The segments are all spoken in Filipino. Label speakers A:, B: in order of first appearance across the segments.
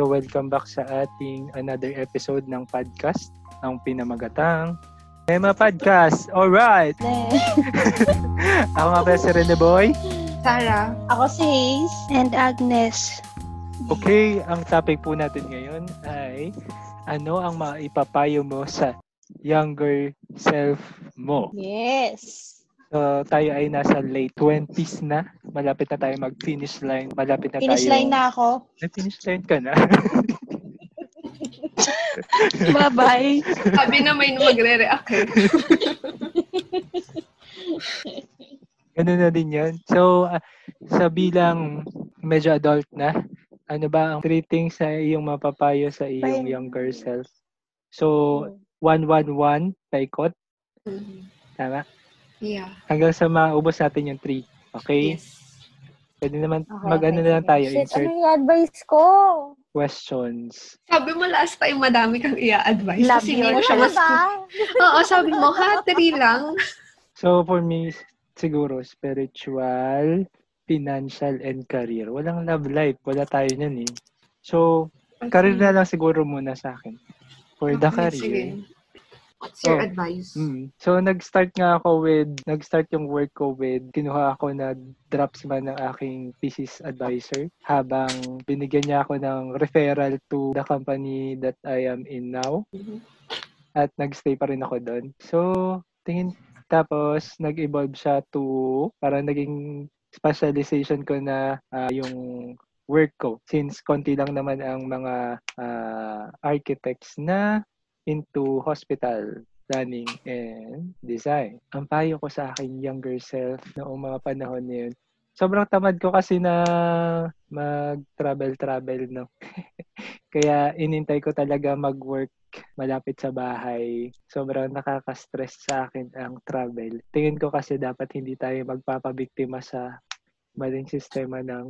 A: So welcome back sa ating another episode ng podcast, ang pinamagatang Tema Podcast. Alright! Ako nga pala si Rene Boy.
B: Sarah.
C: Ako si Hayes.
D: And Agnes.
A: Okay, ang topic po natin ngayon ay ano ang maipapayo mo sa younger self mo?
C: Yes.
A: So, tayo ay nasa late 20s na. Malapit na tayo mag-finish line. Malapit na
C: Finish
A: tayo.
C: line na ako.
A: Nag-finish line ka na.
D: Bye-bye.
B: Sabi na may magre-react eh.
A: Ganun na din yun. So, ah, sa bilang medyo adult na, ano ba ang three things na iyong mapapayo sa iyong
C: Fine.
A: younger self? So, 111, paikot. Tama?
B: Yeah.
A: Hanggang sa maubos natin yung three. Okay?
B: Yes.
A: Pwede naman,
C: Okay,
A: mag-ano
C: okay,
A: na lang tayo,
C: Shit, ano
A: insert
C: yung advice ko?
A: questions.
B: Sabi mo last time madami kang i-advise.
D: Love
B: kasi hindi mo siya
C: Ano
B: mas... Oo, sabi mo, ha, three lang.
A: So, for me, siguro, spiritual, financial, and career. Walang love life. Wala tayo niyan eh. So, career na lang siguro muna sa akin. For the
B: Okay,
A: career.
B: sige. What's your
A: Oh.
B: advice?
A: Mm. So, nag-start nga ako with, nag-start yung work ko with, kinuha ako na dropsman ng aking thesis advisor habang binigyan niya ako ng referral to the company that I am in now.
B: Mhm.
A: At nag-stay pa rin ako doon. So, tingin, tapos, nag-evolve siya to, parang naging specialization ko na ah, yung work ko. Since konti lang naman ang mga ah, architects na into hospital planning and design. Ang payo ko sa aking younger self noong mga panahon na yun, sobrang tamad ko kasi na mag-travel-travel, no? Kaya inintay ko talaga mag-work malapit sa bahay. Sobrang nakaka-stress sa akin ang travel. Tingin ko kasi dapat hindi tayo magpapabiktima sa maling sistema ng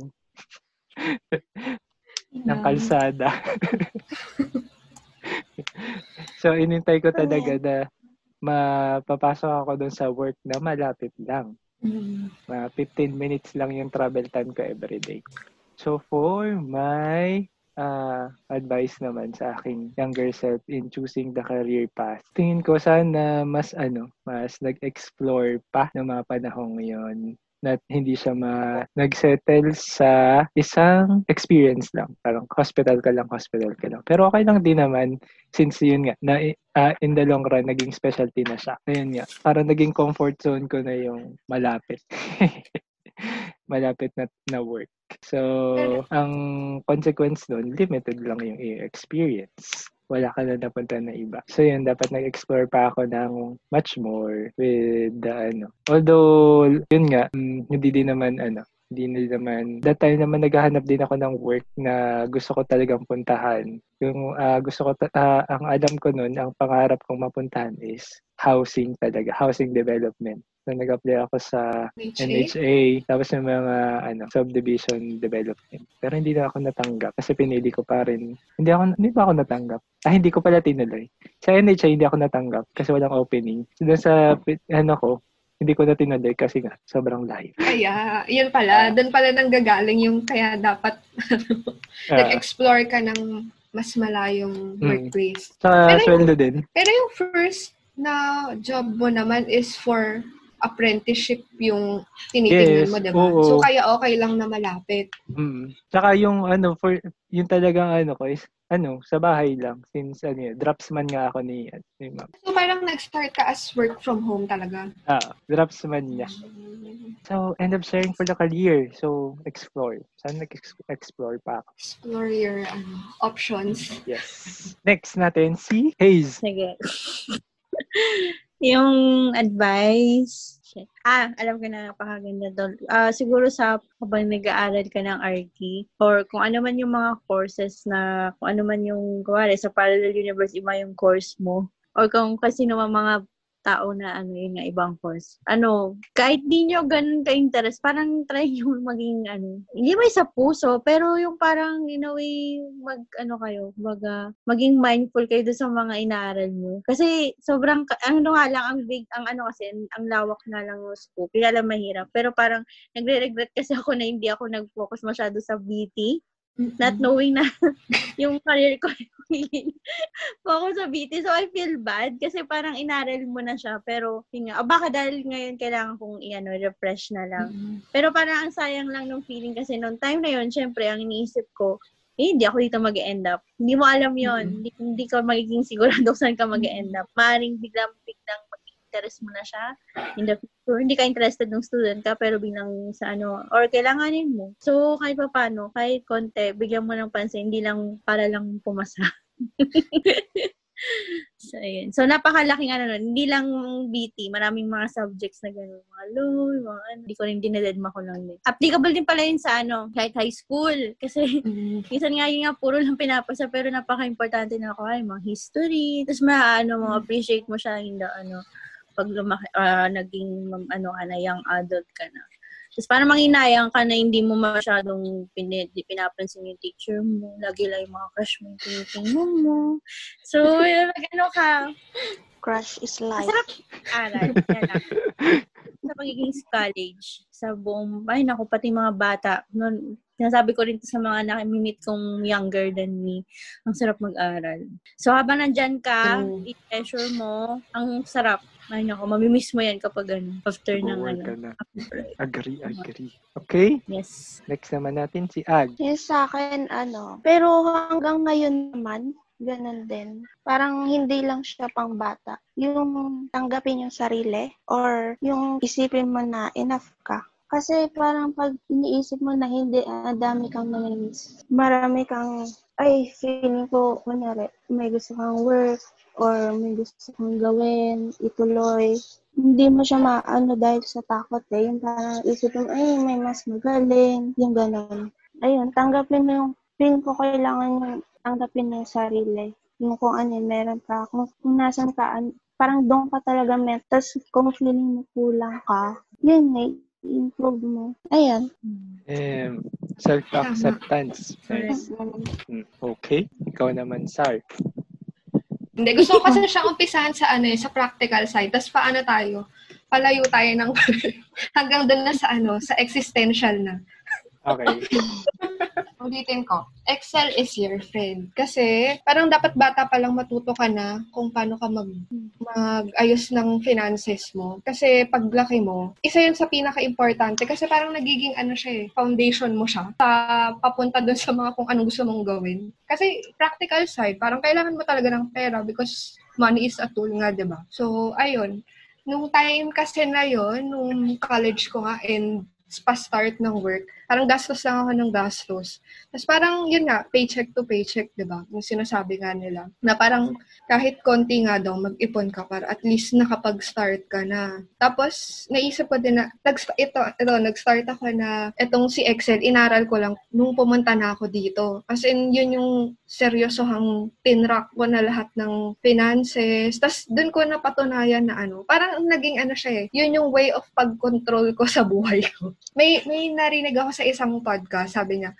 A: ng kalsada. so, inintay ko talaga na mapapasok ako doon sa work na malapit lang.
B: Mm.
A: Mga 15 minutes lang yung travel time ko everyday. So, for my uh, advice naman sa aking younger self in choosing the career path, tingin ko sana mas ano, mas nag-explore pa ng mga panahong ngayon na hindi siya ma nag-settle sa isang experience lang. Parang hospital ka lang, hospital ka lang. Pero okay lang din naman since yun nga, na ah, in the long run, naging specialty na siya. Ayun nga, parang naging comfort zone ko na yung malapit. malapit na, na work. So, ang consequence nun, limited lang yung experience wala ka na napunta na iba. So yun, dapat nag-explore pa ako ng much more with the ano. Although, yun nga, mm, hindi din naman ano, hindi din naman, that time naman naghahanap din ako ng work na gusto ko talagang puntahan. Yung ah, gusto ko, ta- ah, ang alam ko nun, ang pangarap kong mapuntahan is housing talaga, housing development. So nag-apply ako sa
B: HA?
A: NHA, tapos yung mga ano, subdivision development. Pero hindi na ako natanggap kasi pinili ko pa rin. Hindi ako hindi pa ako natanggap. Ah, hindi ko pala tinuloy. Sa NHA hindi ako natanggap kasi walang opening. So, doon sa ano ko, hindi ko na tinuloy kasi nga sobrang layo.
B: Kaya, yun pala. Doon pala nang gagaling yung kaya dapat
A: Ah,
B: nag-explore ka ng mas malayong
A: Mm.
B: workplace.
A: sa
B: Pero
A: sweldo din.
B: Pero yung first na job mo naman is for apprenticeship yung tinitingnan
A: Yes,
B: mo, diba?
A: oo.
B: So, kaya okay lang na malapit.
A: Mm. Tsaka yung ano for yung talagang ano ko is ano sa bahay lang since ano yun, dropsman nga ako ni, ni ma'am.
B: So, parang nag-start ka as work from home talaga.
A: Ah, dropsman niya. So, end up sharing for the career. So, explore. Sana nag-explore pa ako.
B: Explore your ano, options.
A: Yes. Next natin, si Hayes.
C: Sige. yung advice, shit. ah, alam ko na napakaganda doon. Ah, siguro sa kapag nag-aaral ka ng RT or kung ano man yung mga courses na, kung ano man yung, kuwari, sa parallel universe, iba yung course mo. Or kung kasi naman mga tao na ano yun nga ibang course. Ano, kahit di nyo ganun ka-interest, parang try nyo maging ano, hindi may sa puso, pero yung parang in a way, mag ano kayo, mag, ah, maging mindful kayo doon sa mga inaaral nyo. Kasi sobrang, ka- ano nga lang, ang big, ang ano kasi, ang, ang lawak nga lang ng scope. Kaya lang mahirap. Pero parang, nagre-regret kasi ako na hindi ako nag-focus masyado sa BT. Not knowing na yung career ko focus sa BT. So, I feel bad kasi parang inaral mo na siya. Pero, yun nga, ah, baka dahil ngayon kailangan kong i-ano, refresh na lang.
B: Mm-hmm.
C: Pero parang ang sayang lang ng feeling kasi noong time na yun, syempre, ang iniisip ko, eh, hindi ako dito mag end up. Hindi mo alam yon
B: Mm-hmm.
C: hindi, hindi ka magiging sigurado saan ka mag end up. Maring biglang, biglang mag-interest mo na siya in the future. Hindi ka interested ng student ka, pero biglang sa ano, or kailanganin mo. So, kahit pa paano, kahit konti, bigyan mo ng pansin, hindi lang para lang pumasa. so, ayun. So, napakalaking ano nun. Hindi lang BT, maraming mga subjects na gano'n. Mga law, mga ano. Hindi ko rin dinededma ko lang din. Applicable din pala yun sa ano, kahit high school. Kasi,
B: Mm.
C: minsan nga yun nga, puro lang pinapasa, pero napaka-importante na ako, ay, mga history. Tapos, maano mo, appreciate mo siya in the, ano, pag lumaki, ah, naging, ano ka na, young adult ka na. Tapos parang manghinayang ka na hindi mo masyadong pin- pinapansin yung teacher mo. Lagi lang yung mga crush mo yung tinitingnan mo. So, mag ano ka.
D: Crush is life.
C: Masarap aral. Sa pagiging college, sa buong, ay naku, pati mga bata. Noon, sinasabi ko rin to sa mga nakimimit kong younger than me, ang sarap mag-aral. So, habang nandyan ka,
B: Mm.
C: i-pressure mo, ang sarap. Ay naku, mamimiss mo yan kapag ano, after ng ano.
A: ka na. Agree, agree. Okay,
C: Yes.
A: next naman natin si Ag.
D: Yes, sa akin, ano. Pero hanggang ngayon naman, ganun din. Parang hindi lang siya pang bata. Yung tanggapin yung sarili or yung isipin mo na enough ka. Kasi parang pag iniisip mo na hindi, ang dami kang namimiss. Marami kang, ay, feeling ko, kunyari, may gusto kang work or may gusto kang gawin, ituloy. Hindi mo siya maano dahil sa takot eh. Yung parang isipin mo, ay, may mas magaling. Yung ganun ayun, tanggapin mo yung, feeling ko kailangan yung tanggapin yung sarili. Yung kung ano yun, meron ka. Kung, kung nasan ka, an- parang doon ka talaga met. Tapos kung feeling mo kulang ka, yun eh, improve mo. Ayan.
A: Um, self-acceptance.
C: Correct.
A: Mm, Okay, ikaw naman, Sar.
B: Hindi, gusto ko kasi siyang umpisahan sa ano eh, sa practical side. Tapos paano tayo? Palayo tayo ng hanggang doon na sa ano, sa existential na.
A: Okay.
B: Ulitin ko, Excel is your friend. Kasi parang dapat bata pa lang matuto ka na kung paano ka mag, mag-ayos ng finances mo. Kasi paglaki mo, isa yun sa pinaka-importante. Kasi parang nagiging ano siya eh, foundation mo siya sa papunta dun sa mga kung anong gusto mong gawin. Kasi practical side, parang kailangan mo talaga ng pera because money is a tool nga, di ba? So, ayun. Nung time kasi na yon nung college ko nga and pa-start ng work, parang gastos lang ako ng gastos. Tapos parang, yun nga, paycheck to paycheck, di ba? Yung sinasabi nga nila. Na parang kahit konti nga daw, mag-ipon ka para at least nakapag-start ka na. Tapos, naisip ko din na, nag ito, ito, nag-start ako na, itong si Excel, inaral ko lang nung pumunta na ako dito. As in, yun yung seryosohang tinrack ko na lahat ng finances. Tapos, dun ko napatunayan na ano, parang naging ano siya eh, yun yung way of pag-control ko sa buhay ko. May, may narinig ako sa isang podcast, sabi niya,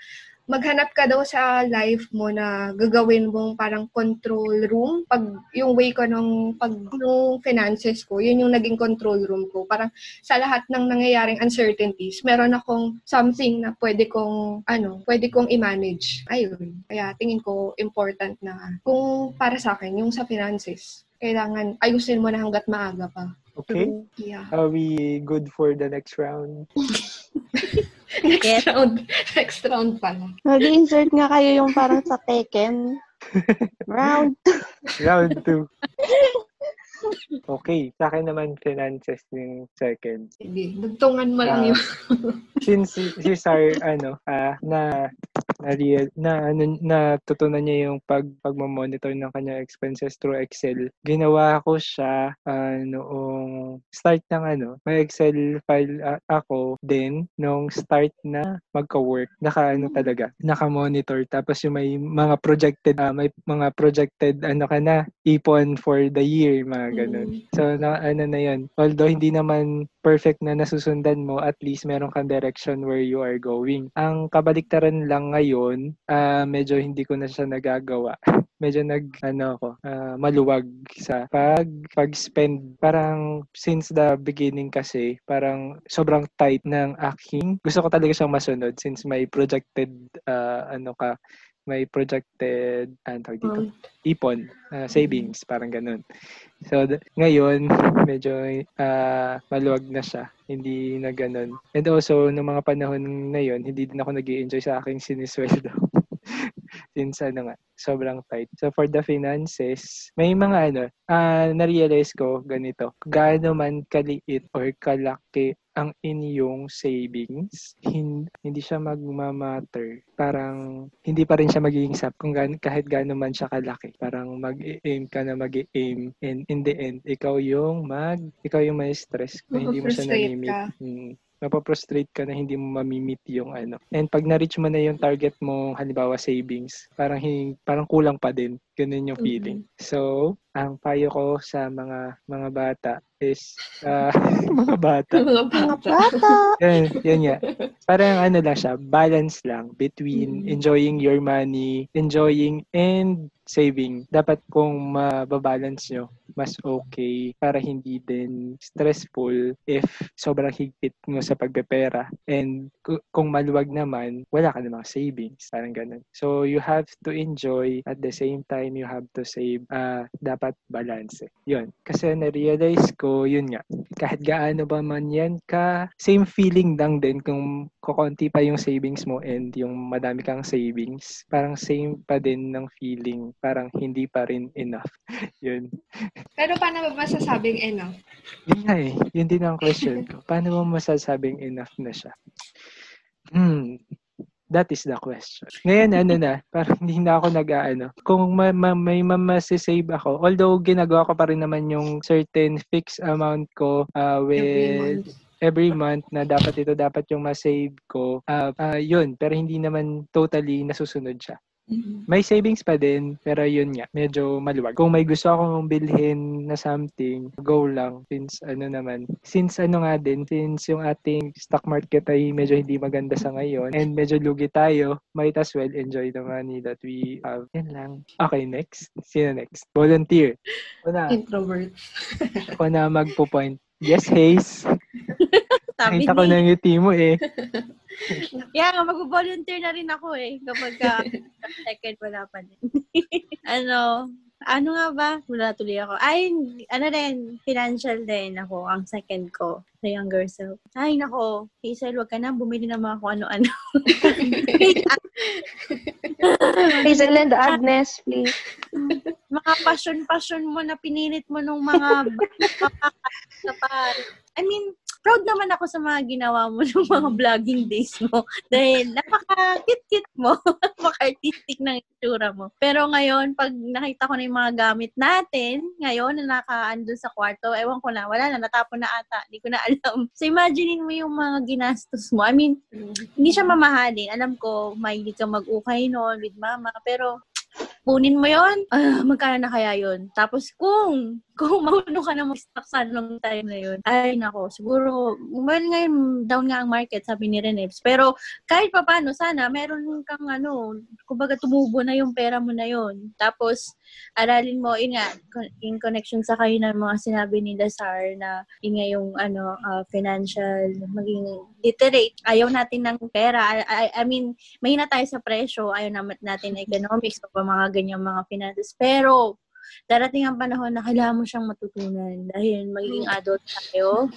B: maghanap ka daw sa life mo na gagawin mong parang control room. Pag yung way ko nung pag nung finances ko, yun yung naging control room ko. Parang sa lahat ng nangyayaring uncertainties, meron akong something na pwede kong ano, pwede kong i-manage. Ayun. Kaya tingin ko important na kung para sa akin yung sa finances, kailangan ayusin mo na hanggat maaga pa.
A: Okay.
B: Yeah.
A: Are we good for the next round?
B: Next
C: Yes.
B: round. Next round pala.
D: Mag-insert nga kayo yung parang sa Tekken. Round.
A: Round 2. Okay. Sa akin naman, finances yung second.
B: Sige, dugtungan mo lang
A: Ah.
B: yun.
A: Since si, Sar, ano, ah, na na real na ano natutunan niya yung pag pagmo-monitor ng kanyang expenses through Excel. Ginawa ko siya ah, noong start ng ano, may Excel file ah, ako din nung start na magka-work. Naka ano talaga, naka-monitor tapos yung may mga projected ah, may mga projected ano ka na ipon for the year, mga ganun.
B: Mm.
A: So, na, ano na yun. Although hindi naman perfect na nasusundan mo, at least meron kang direction where you are going. Ang kabaliktaran lang ngayon, ah, medyo hindi ko na siya nagagawa. medyo nag, ano ako, ah, maluwag sa pag, pag-spend. Parang since the beginning kasi, parang sobrang tight ng aking. Gusto ko talaga siyang masunod since may projected, ah, ano ka, may projected, ano tawag dito?
B: Um,
A: ipon, ah, savings, parang ganun. So, d- ngayon, medyo ah, maluwag na siya. Hindi na ganun. And also, noong mga panahon na yon hindi din ako nag enjoy sa aking sinisweldo. Since ano nga, sobrang tight. So, for the finances, may mga ano, ah na-realize ko ganito. Gaano man kaliit or kalaki ang inyong savings, hin- hindi siya magmamatter. Parang hindi pa rin siya magiging sap kung gan- kahit gaano man siya kalaki. Parang mag-aim ka na mag-aim and in the end, ikaw yung mag, ikaw yung may stress na hindi mo siya namimit.
B: ka.
A: Mapaprostrate ka na hindi mo mamimit yung ano. And pag na-reach mo na yung target mo, halimbawa savings, parang hin- parang kulang pa din. Ganun yung feeling. So, ang payo ko sa mga mga bata is ah, mga bata.
B: Mga bata.
A: yan, yan nga. Parang ano lang siya, balance lang between
B: Mm.
A: enjoying your money, enjoying and saving. Dapat kung mababalance nyo, mas okay para hindi din stressful if sobrang higpit mo sa pagpepera. And ku- kung maluwag naman, wala ka namang savings. Parang ganun. So, you have to enjoy at the same time you have to save. ah dapat balance. eh. Yun. Kasi na-realize ko, yun nga, kahit gaano ba man yan ka, same feeling lang din kung kukonti pa yung savings mo and yung madami kang savings. Parang same pa din ng feeling. Parang hindi pa rin enough. yun.
B: Pero paano ba masasabing enough?
A: Yun nga eh. Yun din ang question ko. Paano mo masasabing enough na siya? Hmm. That is the question. Ngayon, ano na, parang hindi na ako nag-ano. Kung ma- ma- may mamasisave ako, although ginagawa ko pa rin naman yung certain fixed amount ko uh, with
B: Every month.
A: na dapat ito dapat yung ma-save ko. ah ah, yun, pero hindi naman totally nasusunod siya.
B: Mhm.
A: May savings pa din, pero yun nga, medyo maluwag. Kung may gusto akong bilhin na something, go lang. Since ano naman, since ano nga din, since yung ating stock market ay medyo hindi maganda sa ngayon, and medyo lugi tayo, might as well enjoy the money that we have. Yan lang. Okay, next. Sino next? Volunteer. Ako na,
B: Introvert.
A: ako na magpo-point. Yes, Hayes.
C: Sabi
A: Nakita ko na yung ngiti mo eh.
C: yeah, mag-volunteer na rin ako eh. Kapag ka, second, wala pa din. ano, ano nga ba? Wala tuloy ako. Ay, ano rin, financial din ako, ang second ko, sa younger self. Ay, nako, Hazel, wag ka na bumili ng mga kung ano-ano.
D: Hazel and Agnes, please.
C: mga passion-passion mo na pinilit mo nung mga sa par. I mean, proud naman ako sa mga ginawa mo ng mga vlogging days mo. Dahil napaka-cute-cute mo. Napaka-artistic ng itsura mo. Pero ngayon, pag nakita ko na yung mga gamit natin, ngayon na nakaando sa kwarto, ewan ko na, wala na, natapon na ata. Hindi ko na alam. So, imaginein mo yung mga ginastos mo. I mean, hindi siya mamahalin. Alam ko, mahilig ka mag-ukay noon with mama. Pero, kunin mo yon ah, magkano na kaya yon Tapos kung, kung mahuno ka na mag-stock sa nung time na yun, ay nako, siguro, well, ngayon, down nga ang market, sabi ni Reneps. Pero, kahit pa paano, sana, meron kang ano, kumbaga tumubo na yung pera mo na yon Tapos, aralin mo, yun nga, in connection sa kayo ng mga sinabi ni Lazar na, yun nga yung, ano, ah, financial, maging literate. Ayaw natin ng pera. I, I, I mean, mahina tayo sa presyo, ayaw naman natin economics o mga ganyang mga finances. Pero, darating ang panahon na kailangan mo siyang matutunan dahil magiging adult tayo.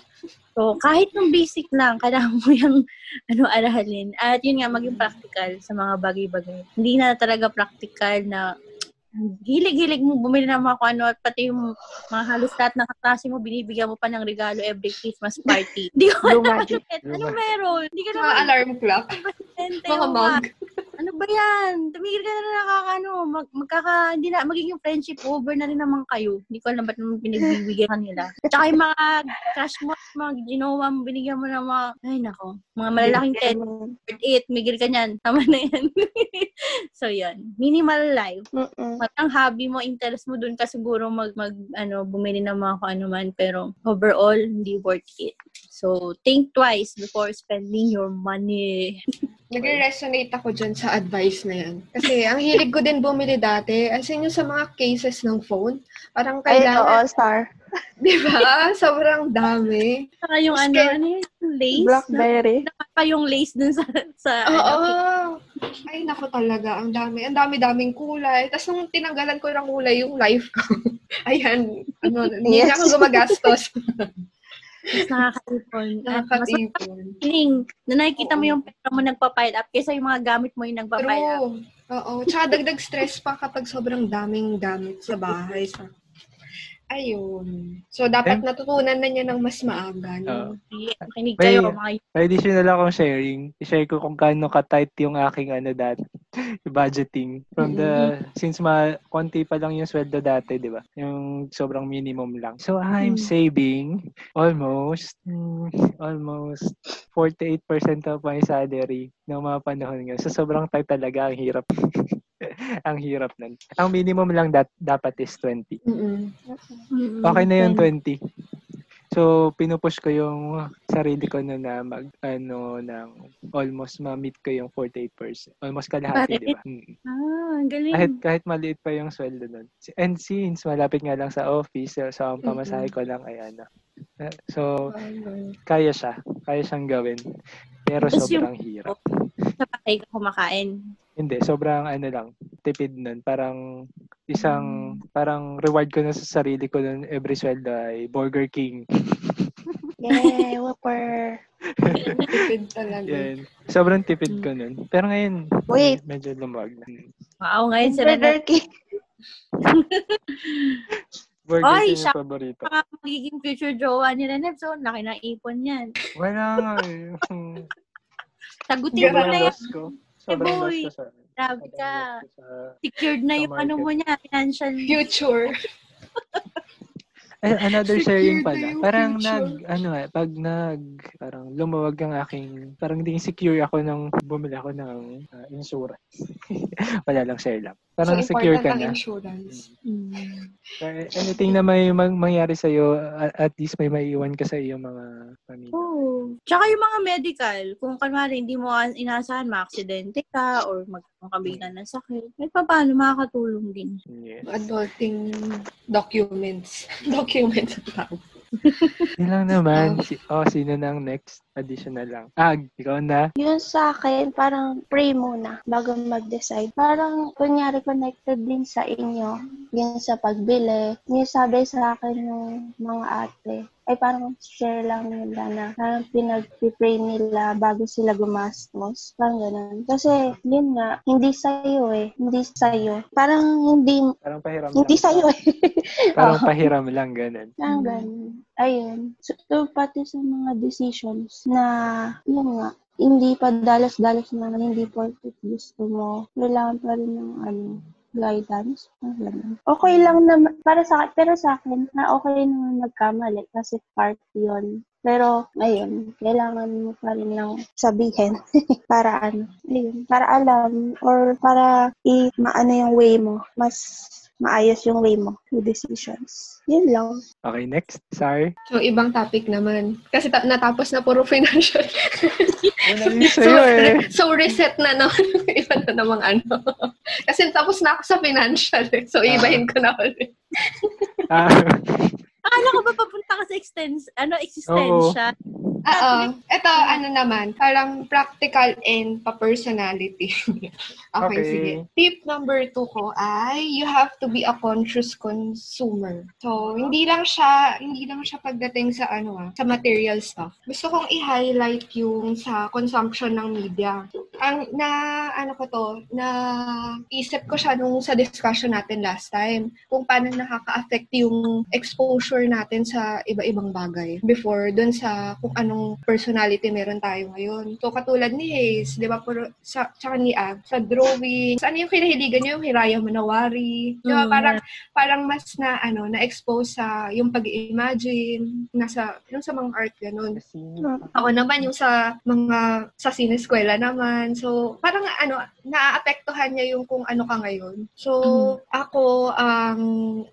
C: So, kahit yung basic lang, kailangan mo yung ano, aralin. At yun nga, maging practical sa mga bagay-bagay. Hindi na talaga practical na hilig-hilig mo bumili ng mga ano at pati yung mga halos lahat ng kaklase mo, binibigyan mo pa ng regalo every Christmas party. Hindi ko alam. Ano meron? Hindi ka
B: Mga
C: naman
B: alarm clock. Mga mug.
C: Ano ba yan? Tumigil ka na na nakakano. Mag, magkaka, hindi na, magiging friendship over na rin naman kayo. Hindi ko alam ba't naman pinagbibigyan kanila. Tsaka yung mga crush mo, mga ginawa mo, binigyan mo ng mga, ay nako, mga malalaking 10, 8, migil ka niyan. Tama na yan. so, yun. Minimal life.
D: Mm-mm.
C: Matang hobby mo, interest mo dun ka siguro mag, mag ano, bumili ng mga kung ano man. Pero overall, hindi worth it. So, think twice before spending your money.
B: Nagre-resonate ako dyan sa advice na yan. Kasi ang hilig ko din bumili dati, as in yung sa mga cases ng phone, parang
D: Ay, oo,
B: kailangan,
D: star.
B: di ba? Sobrang dami.
C: Saka yung ano, ano yun? Yung lace?
D: Blackberry.
C: Na, pa yung lace dun sa, sa
B: Oo.
C: ano,
B: Ay, nako talaga. Ang dami. Ang dami-daming kulay. Tapos nung tinanggalan ko ng kulay yung life ko. Ayan. Ano, hindi
D: Yes.
B: na ako gumagastos.
C: mas nakaka-ipon.
B: Nakakatipon.
C: feeling na nakikita mo yung pera mo nagpa-pile up kaysa yung mga gamit mo yung nagpa-pile up.
B: Oo. Tsaka dagdag stress pa kapag sobrang daming gamit sa bahay. So, ayun. So, dapat natutunan na niya ng mas maaga. No?
C: Sige, Makinig
A: May-
C: kayo, mga
A: May additional akong sharing. I-share ko kung gaano ka-tight yung aking ano dati, budgeting. From the, since ma, konti pa lang yung sweldo dati, di ba? Yung sobrang minimum lang. So, I'm
C: Mm.
A: saving almost, mm, almost 48% of my salary ng mga panahon nga. So, sobrang tight talaga. Ang hirap. ang hirap nun. Ang minimum lang dat dapat is 20.
B: Mm-mm.
C: Mm,
A: Okay na yung
C: friend.
A: 20. So, pinupush ko yung sarili ko na na mag, ano, ng almost ma-meet ko yung 48%. Almost kalahati, di ba? Mm.
C: Ah, ang galing.
A: Kahit, kahit maliit pa yung sweldo nun. And since malapit nga lang sa office, so, ang pamasahe ko lang ay ano. Eh, So, kaya siya. Kaya siyang gawin. Pero
C: Tapos yung-
A: sobrang hirap.
C: Sa bahay ka kumakain.
A: Hindi, sobrang ano lang, tipid nun. Parang isang, parang reward ko na sa sarili ko nun every sweldo ay Burger King.
D: Yay, whopper.
B: Tipid talaga.
A: Yan. Sobrang tipid ko nun. Pero ngayon,
D: Wait.
A: medyo lumuwag na.
C: Wow, ngayon sila na
D: Burger King.
A: Burger
C: Ay,
A: King yung paborito.
C: mga magiging future jowa ni Reneb. So, laki ng ipon yan.
A: Wala nga eh.
C: Sagutin mo
A: Sobrang
C: na yan.
A: ko. Sobrang
C: boy.
A: sa
C: Grabe
A: sobrang
C: ka.
A: sa-
C: Secured na yung ano mo niya, financial.
B: Future.
A: Another sharing pala.
B: yung
A: Parang
B: future.
A: nag, ano eh, pag nag, parang lumawag ang aking, parang hindi secure ako nang bumili ako ng ah, insurance. Wala lang, share lang. Parang
B: so,
A: secure ka na.
B: insurance.
C: Mm.
A: Anything na may mang- mangyari sa'yo, at least may maiiwan ka sa iyong mga pamilya.
C: Oo. Tsaka yung mga medical, kung kunwari hindi mo an- inaasahan, maaksidente ka or magkakaroon ka bigla ng sakit, pa paano makakatulong din.
A: Yes.
B: Adulting documents. documents ang tawag.
A: Yun lang naman. Si, oh, sino nang next? Additional lang. Ag, ikaw na.
D: Yun sa akin, parang pray muna bago mag-decide. Parang, kunyari, connected din sa inyo. Yun sa pagbili. Yung sabi sa akin ng mga ate, ay parang share lang nila na parang pinag-pray nila bago sila gumastos. Parang ganun. Kasi, yun nga, hindi sa'yo eh. Hindi sa'yo. Parang hindi,
A: Parang pahiram
D: hindi
A: lang.
D: sa'yo eh.
A: Parang
D: Oo.
A: pahiram lang, ganun.
D: Parang ganun. Ayun. So, so, pati sa mga decisions na, yun nga, hindi pa dalas-dalas naman, hindi porket gusto mo. Kailangan pa rin ng, ano, guidance. Okay lang naman, para sa pero sa akin, na okay naman magkamali kasi part yun. Pero, ayun, kailangan mo pa rin ng sabihin para ano, ayun, para alam or para i maano yung way mo, mas maayos yung way mo with decisions. Yun lang.
A: Okay, next. Sorry.
B: So, ibang topic naman. Kasi ta- natapos na puro financial. So,
A: eh.
B: re- so, reset na naman. Iba na namang ano. Kasi tapos na ako sa financial. eh. So, ibahin ko na ulit.
A: Ah,
C: Akala ko ba papunta ka sa extens, ano, existensya?
B: Oo. Ito, ano naman, parang practical and pa-personality. okay,
A: Okay.
B: sige. Tip number two ko ay you have to be a conscious consumer. So, hindi lang siya, hindi lang siya pagdating sa ano ah, sa material stuff. Gusto kong i-highlight yung sa consumption ng media. ang na ano ko to, na isip ko siya nung sa discussion natin last time kung paano nakaka-affect yung exposure natin sa iba-ibang bagay before dun sa kung anong personality meron tayo ngayon. So katulad ni Hayes, 'di ba, puro sa tsaka ni Ab, sa drawing, sa ano yung kinahiligan niyo yung Hiraya Manawari. 'Di ba,
C: Mm.
B: parang parang mas na ano, na-expose sa yung pag-imagine, nasa yung sa mga art ganun.
A: Kasi,
B: Ako naman yung sa mga sa sineskwela naman. So, parang ano, naaapektuhan niya yung kung ano ka ngayon. So, ako, um,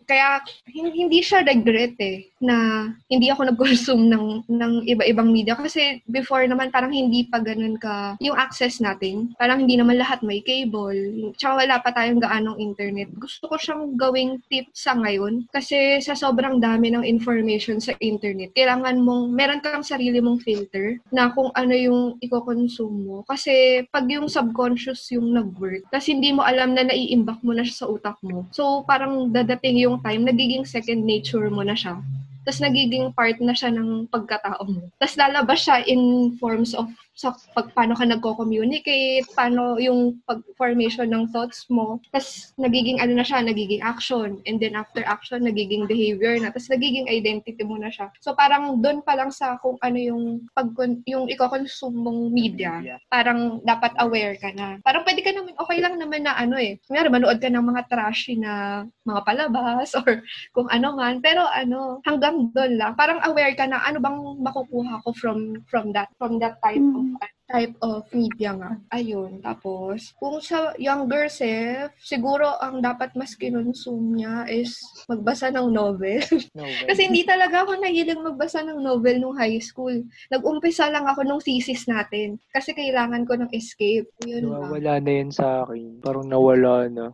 B: kaya hin- hindi siya regret eh, na hindi ako nag-consume ng, ng iba-ibang media. Kasi before naman, parang hindi pa ganun ka, yung access natin, parang hindi naman lahat may cable. Tsaka wala pa tayong gaanong internet. Gusto ko siyang gawing tip sa ngayon. Kasi sa sobrang dami ng information sa internet, kailangan mong, meron kang sarili mong filter na kung ano yung i-consume mo. Kasi pag yung subconscious yung nag-work, tapos hindi mo alam na naiimbak mo na siya sa utak mo. So, parang dadating yung time, nagiging second nature mo na siya. Tapos nagiging part na siya ng pagkatao mo. Tapos lalabas siya in forms of sa pag, paano ka nagko-communicate, paano yung pag-formation ng thoughts mo. Tapos nagiging ano na siya, nagiging action. And then after action, nagiging behavior na. Tapos nagiging identity mo na siya. So parang doon pa lang sa kung ano yung pag yung iko-consume mong media, parang dapat aware ka na. Parang pwede ka naman, okay lang naman na ano eh. Kunyari, manood ka ng mga trashy na mga palabas or kung ano man. Pero ano, hanggang doon lang. Parang aware ka na ano bang makukuha ko from from that from that type of type of media nga. Ayun. Tapos, kung sa younger self, siguro ang dapat mas kinonsume niya is magbasa ng novel.
A: no way.
B: Kasi hindi talaga ako nahilig magbasa ng novel nung high school. Nag-umpisa lang ako nung thesis natin. Kasi kailangan ko ng escape. Yun.
A: Nawawala na yun sa akin. Parang nawala na.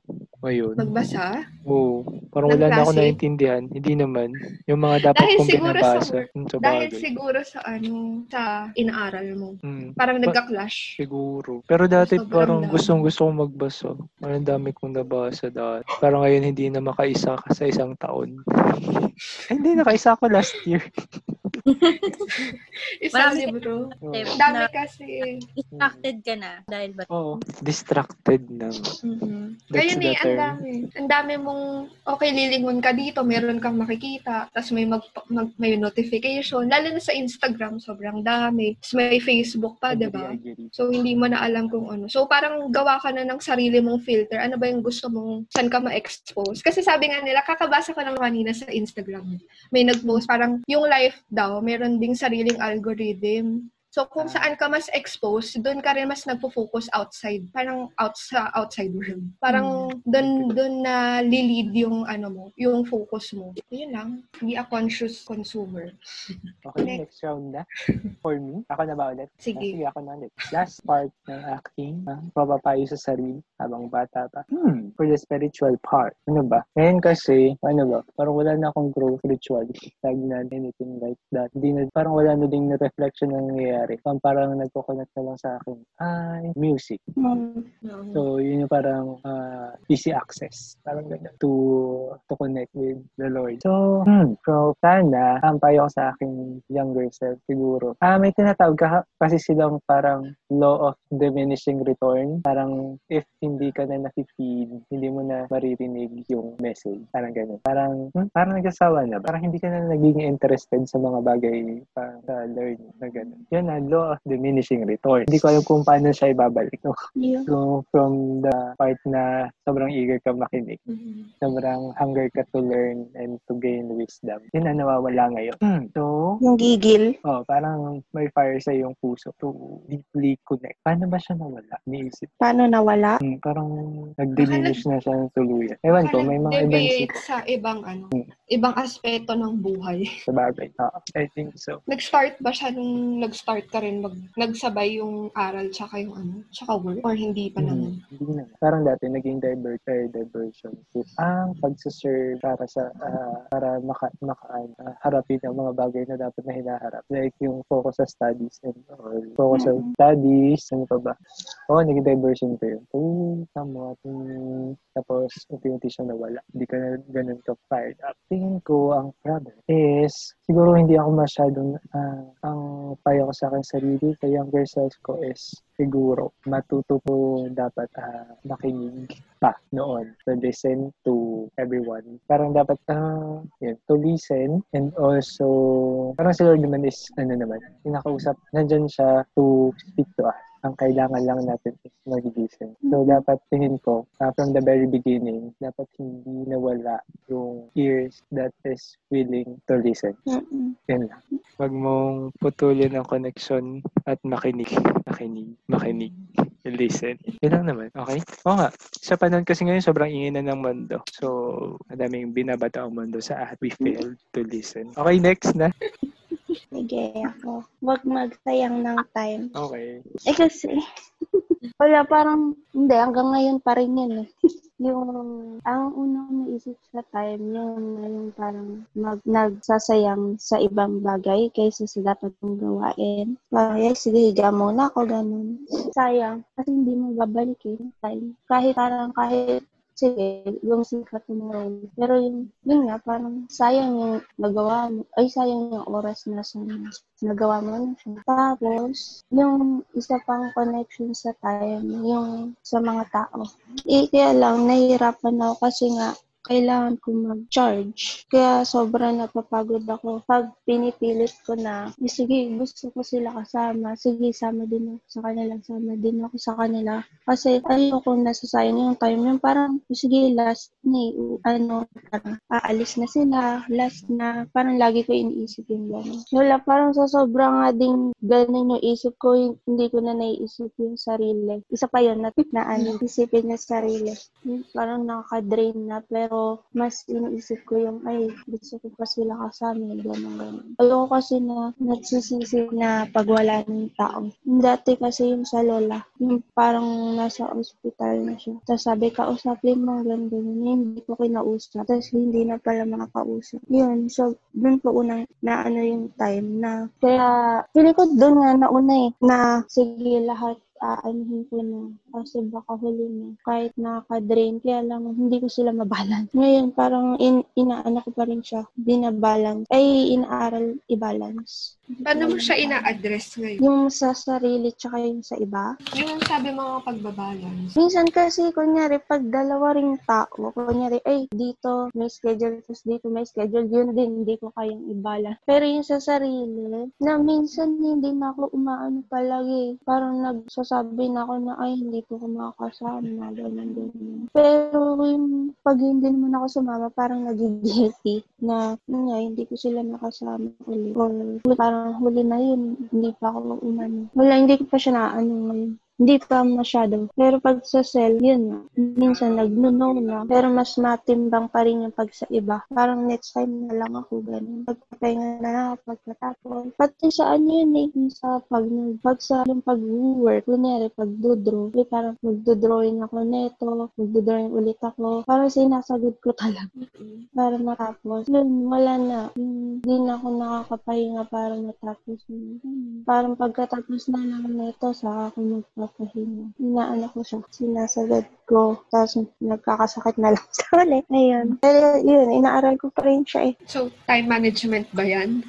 A: Ngayon.
B: Magbasa?
A: Oo. Parang
B: Ng
A: wala na ako naintindihan. Hindi naman. Yung mga dapat
B: Dahil
A: kong binabasa. sa
B: Dahil siguro sa ano, sa inaaral mo.
A: Mm.
B: Parang
A: Pa-
B: nagka-clash.
A: Siguro. Pero dati
B: Sobrang
A: parang
B: dami.
A: gustong gusto kong magbasa. Ang dami kong nabasa dati. Parang ngayon hindi na makaisa ka sa isang taon. Ay, hindi, nakaisa ako last year.
B: Isang
C: Marami
B: libro. Dami kasi.
C: distracted ka na dahil ba?
A: Oo. Distracted na.
B: Mhm.
A: That's
B: Ngayon
A: the
B: eh, ang dami. Ang dami mong, okay, lilingon ka dito, meron kang makikita, tapos may, mag, mag- may notification. Lalo na sa Instagram, sobrang dami. Tapos may Facebook pa, di ba? So, hindi mo na alam kung ano. So, parang gawa ka na ng sarili mong filter. Ano ba yung gusto mong, saan ka ma-expose? Kasi sabi nga nila, kakabasa ko lang kanina sa Instagram. May nag-post, parang yung life daw, meron ding sariling algorithm. So, kung saan ka mas exposed, doon ka rin mas nagpo-focus outside. Parang out sa outside world. Parang doon doon na lilid yung ano mo, yung focus mo. Yun lang. Be a conscious consumer.
A: Okay,
B: Next.
A: next round na. For me, ako na ba ulit? Ah,
B: Sige.
A: sige, ako na ulit. Last part ng acting, ah, papapayo sa sarili habang bata pa. Hmm, for the spiritual part. Ano ba? Ngayon kasi, ano ba, parang wala na akong growth ritually. Stagnant, anything like that. Hindi na, parang wala na ding reflection na nangyayari. Parang, parang nagko-connect na lang sa akin. Ay, music.
D: Hmm.
A: So, yun yung parang ah, easy access. Parang ganun. To, to connect with the Lord. So, hmm, so sana, ang payo ko sa aking younger self siguro. Ah, may tinatawag ka, kasi silang parang law of diminishing return. Parang if hindi ka na nafe-feed, hindi mo na maririnig yung message. Parang ganun. Parang, hmm, parang nagsasawa na. Parang hindi ka na nagiging interested sa mga bagay pa sa learning na ganun. Yun na, law of diminishing return. Hindi ko alam kung paano siya ibabalik. No?
D: Yun.
A: So, from the part na sobrang eager ka makinig,
B: Mhm.
A: sobrang hunger ka to learn and to gain wisdom, yun na nawawala ngayon. Hmm. So,
D: Yung gigil.
A: oh, parang may fire sa iyong puso to deeply connect. Paano ba siya nawala? Niisip.
D: Paano nawala?
A: Hmm, parang nag-diminish na siya ng tuluyan. Ewan ko, may mga ibang
B: sa ibang ano, ibang aspeto ng buhay.
A: sa bagay. Ah, I think so.
B: Nag-start ba siya nung nag-start ka rin mag nagsabay yung aral tsaka yung ano, tsaka work or hindi pa naman?
A: Hmm, hindi na. Parang dati, naging divert, or diversion. Ang pagsaserve para sa, ah, para maka, makaan, ah, harapin ang mga bagay na dapat na hinaharap. Like yung focus sa studies and all. Focus sa studies, ano pa ba? Oo, naging diversion ko yun. Oo, tama. Hmm, tapos, unti-unti siya nawala. Hindi ka na ganun ka fired up. Tingin ko, ang problem is, siguro hindi ako masyadong, ah, ang payo ko sa sa akin sarili, sa younger self ko is siguro matuto ko dapat uh, makinig pa noon to listen to everyone. Parang dapat uh, yun, to listen and also parang si Lord naman is ano naman, pinakausap, nandyan siya to speak to us ang kailangan lang natin is magigising. So,
C: Mm-hmm.
A: dapat tingin ko, uh, from the very beginning, dapat hindi nawala yung ears that is willing to listen.
C: Mm-mm.
A: Yan lang. Huwag mong putulin ang connection at makinig. Makinig. Makinig. Listen. Yun lang naman. Okay? Oo nga. Sa panahon kasi ngayon, sobrang ingay na ng mundo. So, madaming binabato ang mundo sa at we failed to listen. Okay, next na.
D: Sige ako. Huwag magsayang ng time.
A: Okay.
D: Eh kasi, wala parang, hindi, hanggang ngayon pa rin yun eh. yung, ang unang naisip sa time, yung, yung parang mag, nagsasayang sa ibang bagay kaysa sa dapat mong gawain. Parang, yes, sige, higa muna ako, ganun. Sayang, kasi hindi mo babalik eh, time. Kahit parang, kahit sige, yung sikat tomorrow. Pero yung, yun nga, parang sayang yung nagawa mo, ay sayang yung oras na sa nagawa mo na siya. Tapos, yung isa pang connection sa time, yung sa mga tao. Eh, kaya lang, nahihirapan ako kasi nga, kailangan ko mag-charge. Kaya sobrang napapagod ako. Pag pinipilit ko na, eh, sige, gusto ko sila kasama. Sige, sama din ako sa kanila. Sama din ako sa kanila. Kasi ayoko nasasayang yung time. Yung parang, sige, last eh. Ano, parang aalis na sila. Last na. Parang lagi ko iniisip yung gano'n. Wala, parang sa sobrang nga ding ganun yung isip ko, hindi ko na naiisip yung sarili. Isa pa yun, na, na ano, isipin yung sarili. Parang nakaka-drain na, pero mas iniisip ko yung, ay, gusto ko pa sila kasama, gano'n, gano'n. Ayoko kasi na nagsisisi na pag wala ng tao. Dati kasi yung sa lola, yung parang nasa ospital na siya. Tapos sabi, kausapin mo, gano'n, gano'n. Hindi ko kinausap. Tapos hindi na pala makakausap. Yun, so, dun po unang na ano yung time na, kaya, feeling ko dun nga nauna eh, na sige lahat aanhin ko na. Kasi baka huli na. Kahit nakaka-drain. Kaya lang hindi ko sila mabalance ngayon parang in, inaano ko pa rin siya. Binabalance. Ay inaaral i-balance.
B: Paano mo siya ina-address ngayon?
D: yung sa sarili tsaka yung sa iba?
B: Yung sabi mga pagbabalance.
D: minsan kasi kunyari pag dalawa ring tao kunyari ay dito may schedule tapos dito may schedule yun din hindi ko kayang i-balance. Pero yung sa sarili na minsan hindi na ako umaano palagi. Parang nagsasabi na ako na ay hindi ko ko makakasama. Ganun ganun. Pero yung pag hindi naman ako sumama parang nagigilty na nga hindi ko sila nakasama ulit. Or parang huli na yun hindi pa ako umano. Wala hindi ko pa siya na ano ngayon hindi pa masyado. Pero pag sa cell, yun. Minsan nag-no na. Pero mas matimbang pa rin yung pag sa iba. Parang next time na lang ako ganun. Pagpapahinga na ako pagkatapos. Pati sa ano yun eh. Sa pag, pag sa yung pag-work. Kunyari, pag dodraw. Eh, parang magdodrawing ako neto. Magdodrawing ulit ako. Parang sinasagod ko talaga. Para matapos. Yun, wala na. Hindi na ako nakakapahinga para matapos. Parang pagkatapos na lang neto, sa ako magpapahinga. Inaano ko siya. Sinasagad ko. Tapos nagkakasakit na lang sa ulit. Ayun. Pero yun, inaaral ko pa rin siya eh.
B: So, time management ba yan?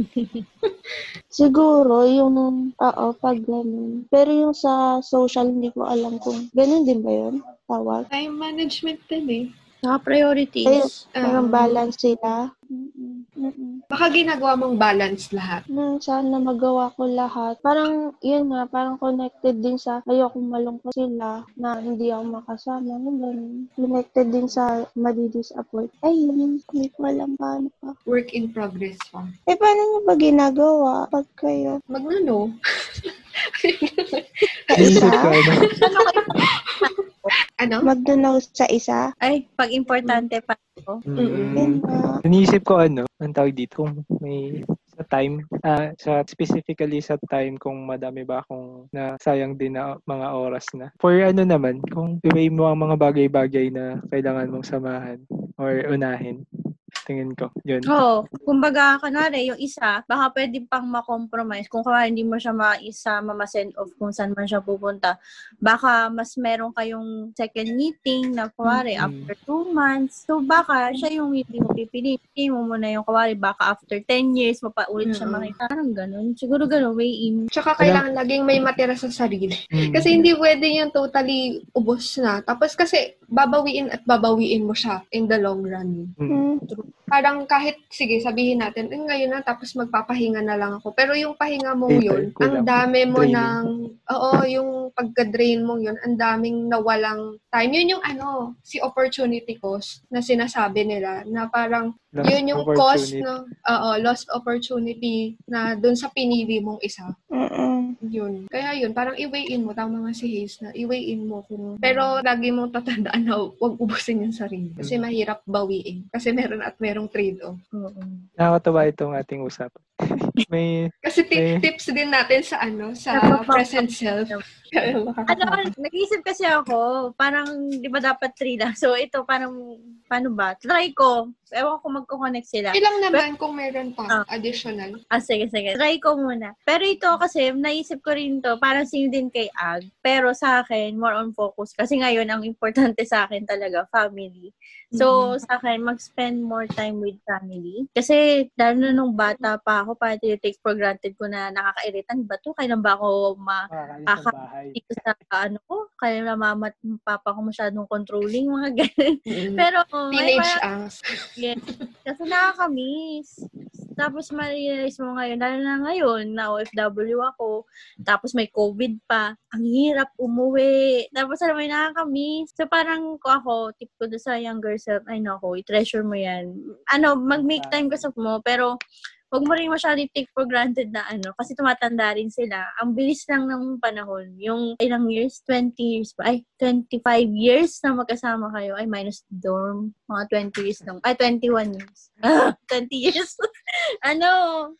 D: Siguro, yung, oo, pag ganun. Pero yung sa social, hindi ko alam kung, ganun din ba yun? Tawag?
B: Time management din eh.
C: Naka-priorities.
D: Parang
B: Um,
D: balance sila. Mm-mm. Mm-mm.
B: Baka ginagawa mong balance lahat.
D: Hmm, sana magawa ko lahat. Parang, yun nga, parang connected din sa ayokong malungkot sila na hindi ako makasama. Ganun. Connected din sa madidisappoint. Ay, yun. Hindi ko alam paano pa.
B: Work in progress pa.
D: Eh, paano niyo ba ginagawa pag kayo?
B: Magano?
D: Sa
A: Iisip
D: isa?
A: ano?
D: Magdunaw sa isa?
C: Ay, pag importante pa ako.
A: Mm,
D: nga.
A: Iniisip ko ano, ang tawag dito, kung may sa time, ah, sa specifically sa time kung madami ba akong nasayang din na mga oras na. For ano naman, kung i-weigh mo ang mga bagay-bagay na kailangan mong samahan or unahin. Tingin ko. Yun.
C: Oo. Kumbaga, kanari, yung isa, baka pwede pang makompromise. Kung kaya hindi mo siya maisama, ma-send off kung saan man siya pupunta. Baka mas meron kayong second meeting na kuwari
A: Mm.
C: after two months. So, baka siya yung hindi mo pipili. Pili mo muna yung kuwari, baka after 10 years, mapaulit siya
B: Mm.
C: makita. Parang ganun. Siguro ganun, way in.
B: Tsaka kailangan laging may matira sa sarili.
A: Mm.
B: Kasi hindi pwede yung totally ubos na. Tapos kasi babawiin at babawiin mo siya in the long run.
A: Mm.
B: Parang kahit, sige, sabihin natin, eh, ngayon na, tapos magpapahinga na lang ako. Pero yung pahinga mo yun, ang dami mo
A: Draining.
B: ng, oo, yung pagka-drain mo yun, ang daming nawalang time. Yun yung ano, si opportunity cost na sinasabi nila, na parang
A: Lost
B: yun yung cost na, oo, lost opportunity na dun sa pinili mong isa.
D: Mm-mm.
B: Yun. Kaya yun, parang i-weigh-in mo. Tama nga si Hayes na i-weigh-in mo kung... Pero lagi mong tatandaan na huwag ubusin yung sarili. Kasi
A: Mm.
B: mahirap bawiin. Kasi meron at merong trade-off.
C: Oo.
A: Nakakatawa itong ating usapan. May,
B: Kasi ti-
A: Eh.
B: tips din natin sa ano, sa present self.
C: Ano, nag-isip kasi ako, parang, di ba dapat three lang? So, ito, parang, paano ba? Try ko. Ewan ko magko-connect sila.
B: Ilang naman kung meron pa
C: Ah.
B: additional.
C: Ah, sige, sige. Try ko muna. Pero ito kasi, naisip ko rin to, parang same din kay Ag. Pero sa akin, more on focus. Kasi ngayon, ang importante sa akin talaga, family. So, sa akin, mag-spend more time with family. Kasi, lalo nung bata pa ako, parang take for granted ko na nakakairitan. Ba to? Kailan ba ako ma
A: makakaalis
C: Aka-
A: sa bahay.
C: dito sa ano ko? Kaya na mama at papa ko masyadong controlling, mga ganun.
B: Mm.
C: Pero, oh,
B: Teenage
C: parang-
B: angst.
C: Yes. Kasi nakakamiss. Tapos ma-realize mo ngayon, lalo na ngayon, na OFW ako, tapos may COVID pa, ang hirap umuwi. Tapos alam mo, nakakamiss. So parang ko ako, tip ko doon sa younger self, ay nako, i-treasure mo yan. Ano, mag-make time ka sa mo, pero Huwag mo rin masyado take for granted na ano, kasi tumatanda rin sila. Ang bilis lang ng panahon. Yung ilang years, 20 years pa, ay, 25 years na magkasama kayo, ay, minus dorm, mga 20 years lang, ay, 21 years. Ah, 20 years. ano,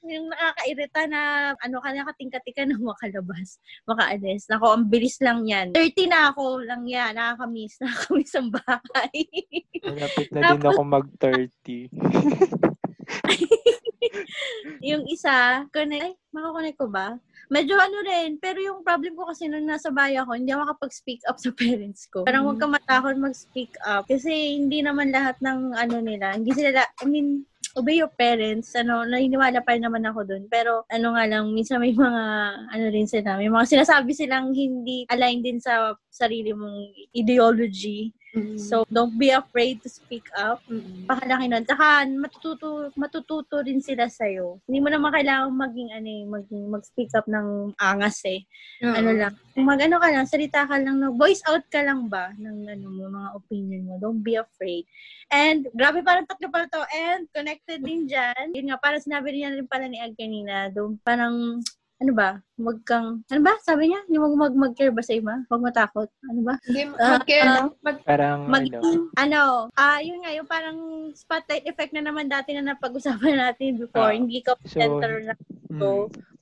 C: yung nakakairita na, ano ka, nakatingkati ka na makalabas, makaalis. Nako, ang bilis lang yan. 30 na ako lang yan, nakakamiss, nakakamiss ang bahay.
A: Malapit na din ako mag-30.
C: yung isa, connect, ay, makakonect ko ba? Medyo ano rin, pero yung problem ko kasi nung nasa bahay ako, hindi ako makapag-speak up sa parents ko. Parang huwag ka matakot mag-speak up. Kasi hindi naman lahat ng ano nila, hindi sila, la- I mean, obey your parents, ano, naniniwala pa rin naman ako dun. Pero, ano nga lang, minsan may mga, ano rin sila, may mga sinasabi silang hindi align din sa sarili mong ideology.
B: Mm.
C: So, don't be afraid to speak up
B: Mm.
C: pakalaki nun. Tsaka matututo, matututo rin sila sa'yo. Hindi mo naman kailangan maging ano eh, maging, mag-speak up ng angas eh.
B: Oo.
C: Ano lang. Mag-ano ka lang, salita ka lang, no, voice out ka lang ba ng ano mo, mga opinion mo. Don't be afraid. And, grabe parang tatlo pala to. And, connected din dyan. Yun nga, parang sinabi niya rin pala ni Ag kanina, doon parang, ano ba, wag kang, ano ba, sabi niya, yung mag, mag, mag-care ba sa iba? Huwag matakot. Ano ba?
B: Hindi,
C: Ah,
B: mag-care,
C: ah,
B: mag-
A: Parang, ano,
C: maging, ano, ah, yun nga, yung parang spotlight effect na naman dati na napag-usapan natin before.
A: Ah,
C: hindi ka
A: so,
C: center na
A: mm,
C: so,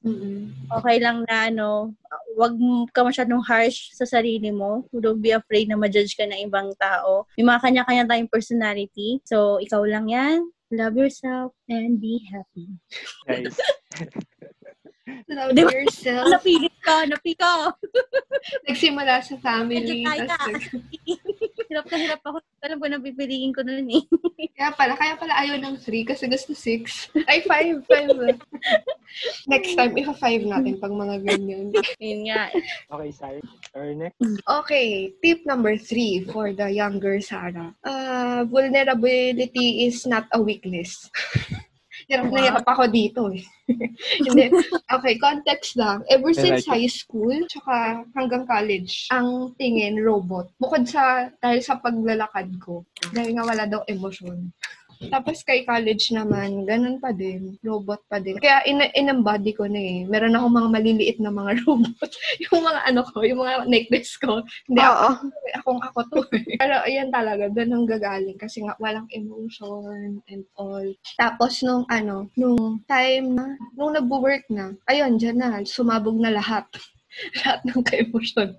B: Mm-mm.
C: okay lang na, ano, wag ka masyadong harsh sa sarili mo. Don't be afraid na ma-judge ka ng ibang tao. May mga kanya-kanya tayong personality. So, ikaw lang yan. Love yourself and be happy.
A: nice.
B: Love
C: Di ba?
B: yourself.
C: Napili ka, napili ka.
B: Nagsimula sa family. Nag-
C: hirap na hirap ako. Alam ko na pipiliin ko nun eh.
B: Kaya pala, kaya pala ayaw ng 3 kasi gusto 6. Ay, 5, 5. Next time, ipa-5 natin pag mga ganyan.
C: Yun nga.
A: Okay, sorry. Or next.
B: Okay, tip number 3 for the younger Sarah. Uh, vulnerability is not a weakness. Hirap na
C: Wow.
B: hirap ako dito eh. Hindi. Okay, context lang. Ever since
A: like
B: high school, tsaka hanggang college, ang tingin, robot. Bukod sa, dahil sa paglalakad ko, dahil nga wala daw emosyon. Tapos kay college naman, ganun pa din. Robot pa din. Kaya in- in-embody ko na eh. Meron akong mga maliliit na mga robot. yung mga ano ko, yung mga necklace ko. Hindi ako, akong ako to eh. Pero ayan talaga, doon ang gagaling. Kasi nga walang emotion and all. Tapos nung ano, nung time na, nung nag-work na, ayun, dyan na, sumabog na lahat. lahat ng ka-emotional.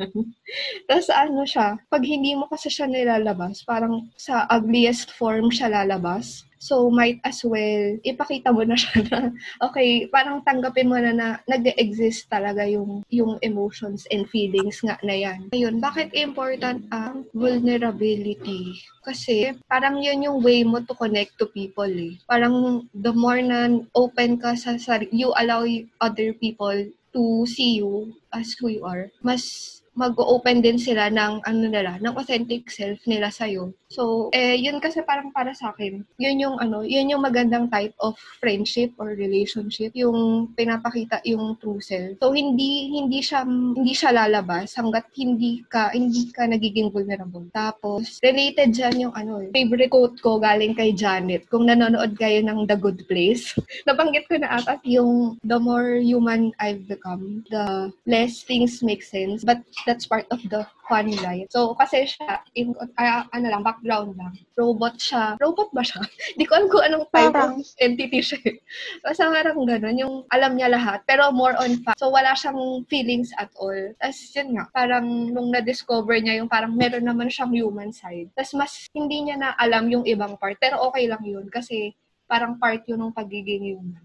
B: Tapos ano siya, pag hindi mo kasi siya nilalabas, parang sa ugliest form siya lalabas. So, might as well, ipakita mo na siya na, okay, parang tanggapin mo na na nag-exist talaga yung, yung emotions and feelings nga na yan. Ayun, bakit important ang vulnerability? Kasi, parang yun yung way mo to connect to people eh. Parang, the more na open ka sa sarili, you allow other people to see you as who you are, mas mag-open din sila ng ano nila, ng authentic self nila sa iyo. So, eh yun kasi parang para sa akin, yun yung ano, yun yung magandang type of friendship or relationship, yung pinapakita yung true self. So, hindi hindi siya hindi siya lalabas hangga't hindi ka hindi ka nagiging vulnerable. Tapos, related diyan yung ano, eh, favorite quote ko galing kay Janet. Kung nanonood kayo ng The Good Place, nabanggit ko na ata yung the more human I've become, the less things make sense. But that's part of the funny life. So, kasi siya, in, uh, ano lang, background lang. Robot siya. Robot ba siya? Hindi ko alam kung anong type
D: Parang.
B: of entity siya. Basta parang ganun, yung alam niya lahat, pero more on fact. So, wala siyang feelings at all. Tapos, yun nga, parang nung na-discover niya yung parang meron naman siyang human side. Tapos, mas hindi niya na alam yung ibang part. Pero okay lang yun kasi parang part yun ng pagiging human.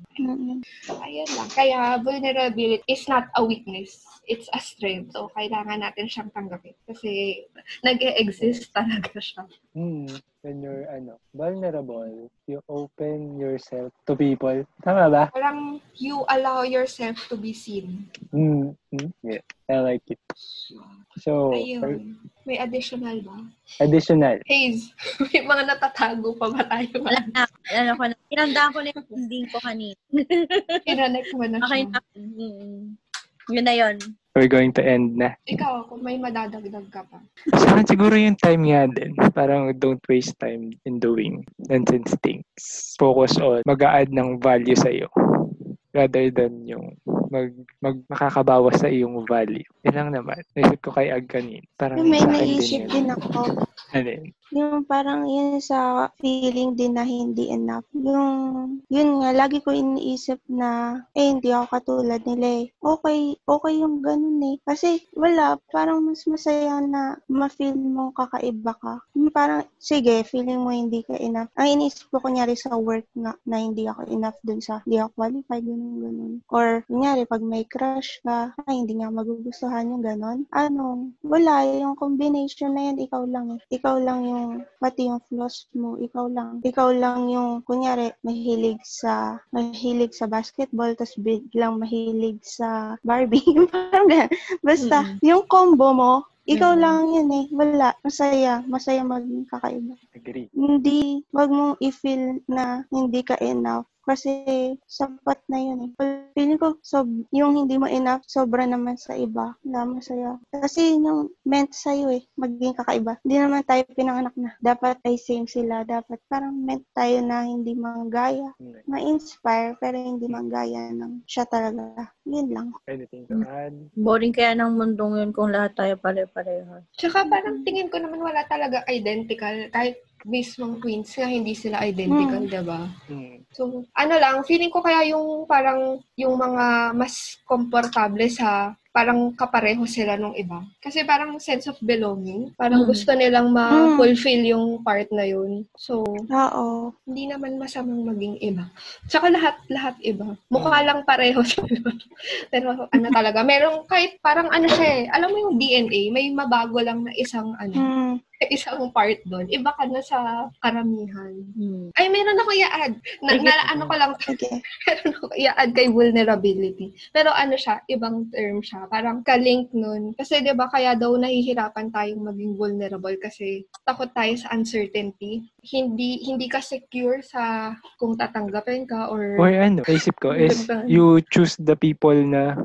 B: Ayun lang. Kaya vulnerability is not a weakness. It's a strength. So, kailangan natin siyang tanggapin. Kasi nag-e-exist talaga siya.
A: Hmm. When you're, ano, vulnerable, you open yourself to people. Tama ba?
B: Parang you allow yourself to be seen.
A: Hmm. hmm. Yeah. I like it. So,
B: Ayun. May additional ba?
A: additional.
B: Haze, may mga natatago pa ba tayo?
C: Wala na. Ano ko na. Tinandaan ko na yung ending ko kanina.
B: Kinanek mo na
C: Okay
B: siya.
C: na. Mm. Yun na yun.
A: We're going to end na.
B: Ikaw, kung may madadagdag ka pa.
A: Sa akin siguro yung time nga din. Parang don't waste time in doing nonsense things. Focus on mag-a-add ng value sa iyo rather than yung mag, mag makakabawas sa iyong value. Yan lang naman. Naisip ko kay Ag kanin. Parang
D: May
A: sa akin
D: naisip din ako.
A: Ano yun?
D: Yung parang yun sa feeling din na hindi enough. Yung, yun nga, lagi ko iniisip na, eh, hindi ako katulad nila eh. Okay, okay yung ganun eh. Kasi, wala, parang mas masaya na ma-feel mo kakaiba ka. Yung Parang, sige, feeling mo hindi ka enough. Ang iniisip ko kunyari sa work nga, na hindi ako enough dun sa, hindi ako qualified, ganun, ganun. Or, kunyari, pag may crush ka, ay, hindi nga magugustuhan yung ganun. Ano, wala, yung combination na yan, ikaw lang eh. Ikaw lang yung, pati yung flaws mo, ikaw lang. Ikaw lang yung, kunyari, mahilig sa, mahilig sa basketball, tapos biglang mahilig sa Barbie. Basta,
C: Mm-mm.
D: yung combo mo, ikaw
C: Mm.
D: lang yun eh. Wala. Masaya. Masaya maging kakaiba.
A: Agree.
D: Hindi, wag mong i-feel na hindi ka enough. Kasi sapat na yun eh. Feeling ko, sob, yung hindi mo enough, sobra naman sa iba. Wala masaya. Kasi yun yung meant sa'yo eh, maging kakaiba. Hindi naman tayo pinanganak na dapat ay same sila. Dapat parang meant tayo na hindi manggaya.
A: Hmm.
D: Ma-inspire, pero hindi manggaya ng siya talaga. Yun lang.
A: Anything to add?
C: Boring kaya ng mundong yun kung lahat tayo pare-pareho.
B: Tsaka parang tingin ko naman wala talaga identical. Kahit mismong twins nga, hindi sila identical,
D: Hmm.
B: diba?
A: Hmm.
B: So, ano lang, feeling ko kaya yung parang yung mga mas komportable sa parang kapareho sila nung iba. Kasi parang sense of belonging. Parang
C: Mm.
B: gusto nilang ma-fulfill yung part na yun. So,
D: Oo.
B: hindi naman masamang maging iba. Tsaka lahat, lahat iba. Mukha lang pareho sila. Pero ano talaga, merong kahit parang ano siya eh, alam mo yung DNA, may mabago lang na isang ano,
D: Hmm.
B: Isang part doon. Iba ka na sa karamihan.
C: Hmm.
B: Ay, meron ako i-add. Na, na, ano ko lang,
D: Sige.
B: meron ako i-add kay vulnerability. Pero ano siya, ibang term siya. Parang ka-link nun. Kasi 'di ba kaya daw nahihirapan tayong maging vulnerable kasi takot tayo sa uncertainty. Hindi hindi ka secure sa kung tatanggapin ka or
A: Or ano, naisip ko is you choose the people na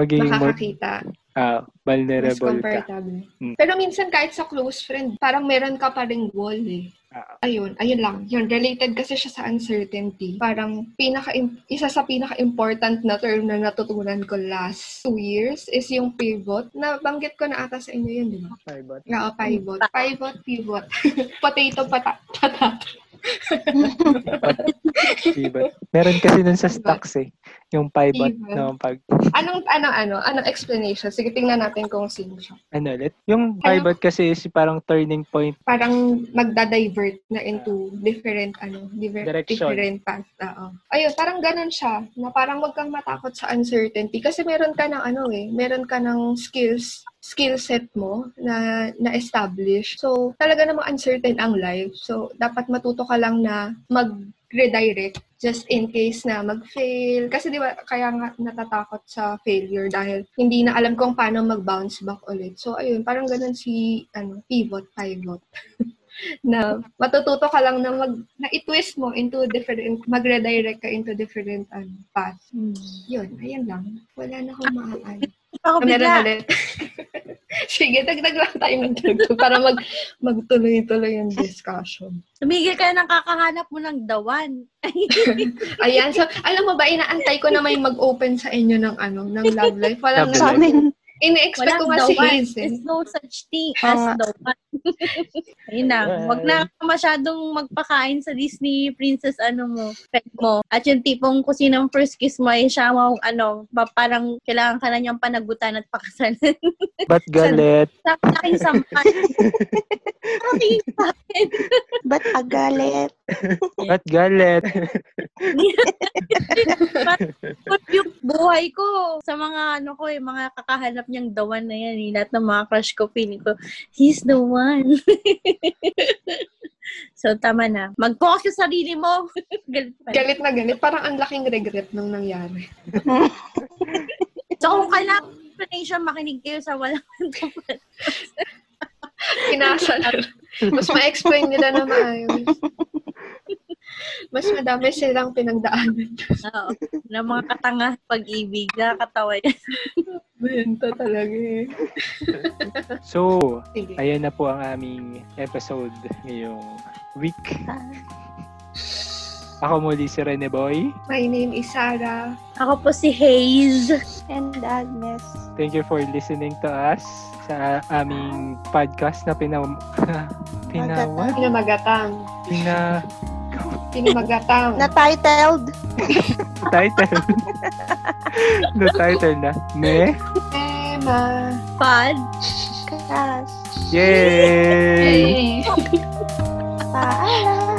A: magiging more
B: makakakita.
A: ah,
B: Mas
A: vulnerable ka. Mm.
B: Pero minsan kahit sa close friend, parang meron ka pa ring wall eh.
A: Ah.
B: Ayun, ayun lang. Yun, related kasi siya sa uncertainty. Parang pinaka isa sa pinaka-important na term na natutunan ko last two years is yung pivot. Nabanggit ko na ata sa inyo yun, di ba?
A: Pivot.
B: Oo, pivot. Pivot, pivot. Potato, pata patato.
A: Pivot. Meron kasi dun sa stocks eh. Yung pivot
B: Pivot.
A: no, pag
B: Anong, anong, ano, anong explanation? Sige, tingnan natin kung sino siya.
A: ano ulit. Yung pivot kasi is parang turning point.
B: Parang magda-divert na into different, ano, diver-
A: Direction.
B: different path. Oo. Ayun, parang ganun siya. Na parang wag kang matakot sa uncertainty. Kasi meron ka ng, ano eh, meron ka ng skills skill set mo na na-establish. So, talaga namang uncertain ang life. So, dapat matuto ka lang na mag-redirect just in case na mag-fail. Kasi di ba, kaya nga natatakot sa failure dahil hindi na alam kung paano mag-bounce back ulit. So, ayun, parang ganun si, ano, pivot, pivot. na matututo ka lang na mag, na i-twist mo into different, mag-redirect ka into different, ano, path. Yun, ayan lang. Wala na akong maaano.
C: Ako
B: Ah,
C: bigla.
B: Sige, dagdag lang tayo ng dagdag para mag, magtuloy-tuloy yung discussion.
C: Tumigil ka na kakahanap mo ng dawan.
B: Ayan, so alam mo ba, inaantay ko na may mag-open sa inyo ng ano, ng love life. Walang
A: Love life.
B: Ini-expect ko nga si. Hazel.
C: There's no such thing
D: Oo
C: as
D: nga.
C: dawan. Ayun na. Huwag na masyadong magpakain sa Disney princess ano mo, pet mo. At yung tipong kung sinong first kiss mo ay siya mo, ano, parang kailangan ka na niyang panagutan at pakasalan.
A: Ba't galit?
C: sa aking sampan. Aking sampan.
D: ba't agalit?
A: Ba't galit?
C: Put yung buhay ko sa mga ano ko eh, mga kakahanap niyang dawan na yan. Eh. Lahat ng mga crush ko, feeling ko, he's the one. so, tama na. Mag-focus sa sarili mo. galit pa.
B: Galit na galit. Parang ang laking regret nung nangyari.
C: So, kung kailangan ng explanation, makinig kayo sa walang dawan.
B: Pinasa na. Mas ma-explain nila na maayos. Mas madami silang pinagdaanan.
C: Oo. ng mga katanga pag-ibig. Nakakatawa yan.
B: Benta talaga eh.
A: So,
B: Sige.
A: ayan na po ang aming episode ngayong week. Ako muli si Rene Boy.
B: My name is Sarah.
C: Ako po si Haze.
D: And Agnes.
A: Thank you for listening to us sa aming podcast na pinam... pinawat?
B: Pinamagatang.
A: Pina...
B: Pinamagatang.
D: Na-titled.
A: title. no title na. Me?
B: Tema.
C: Pod.
D: Kas.
A: Yay!
B: Hey!
D: Paalam.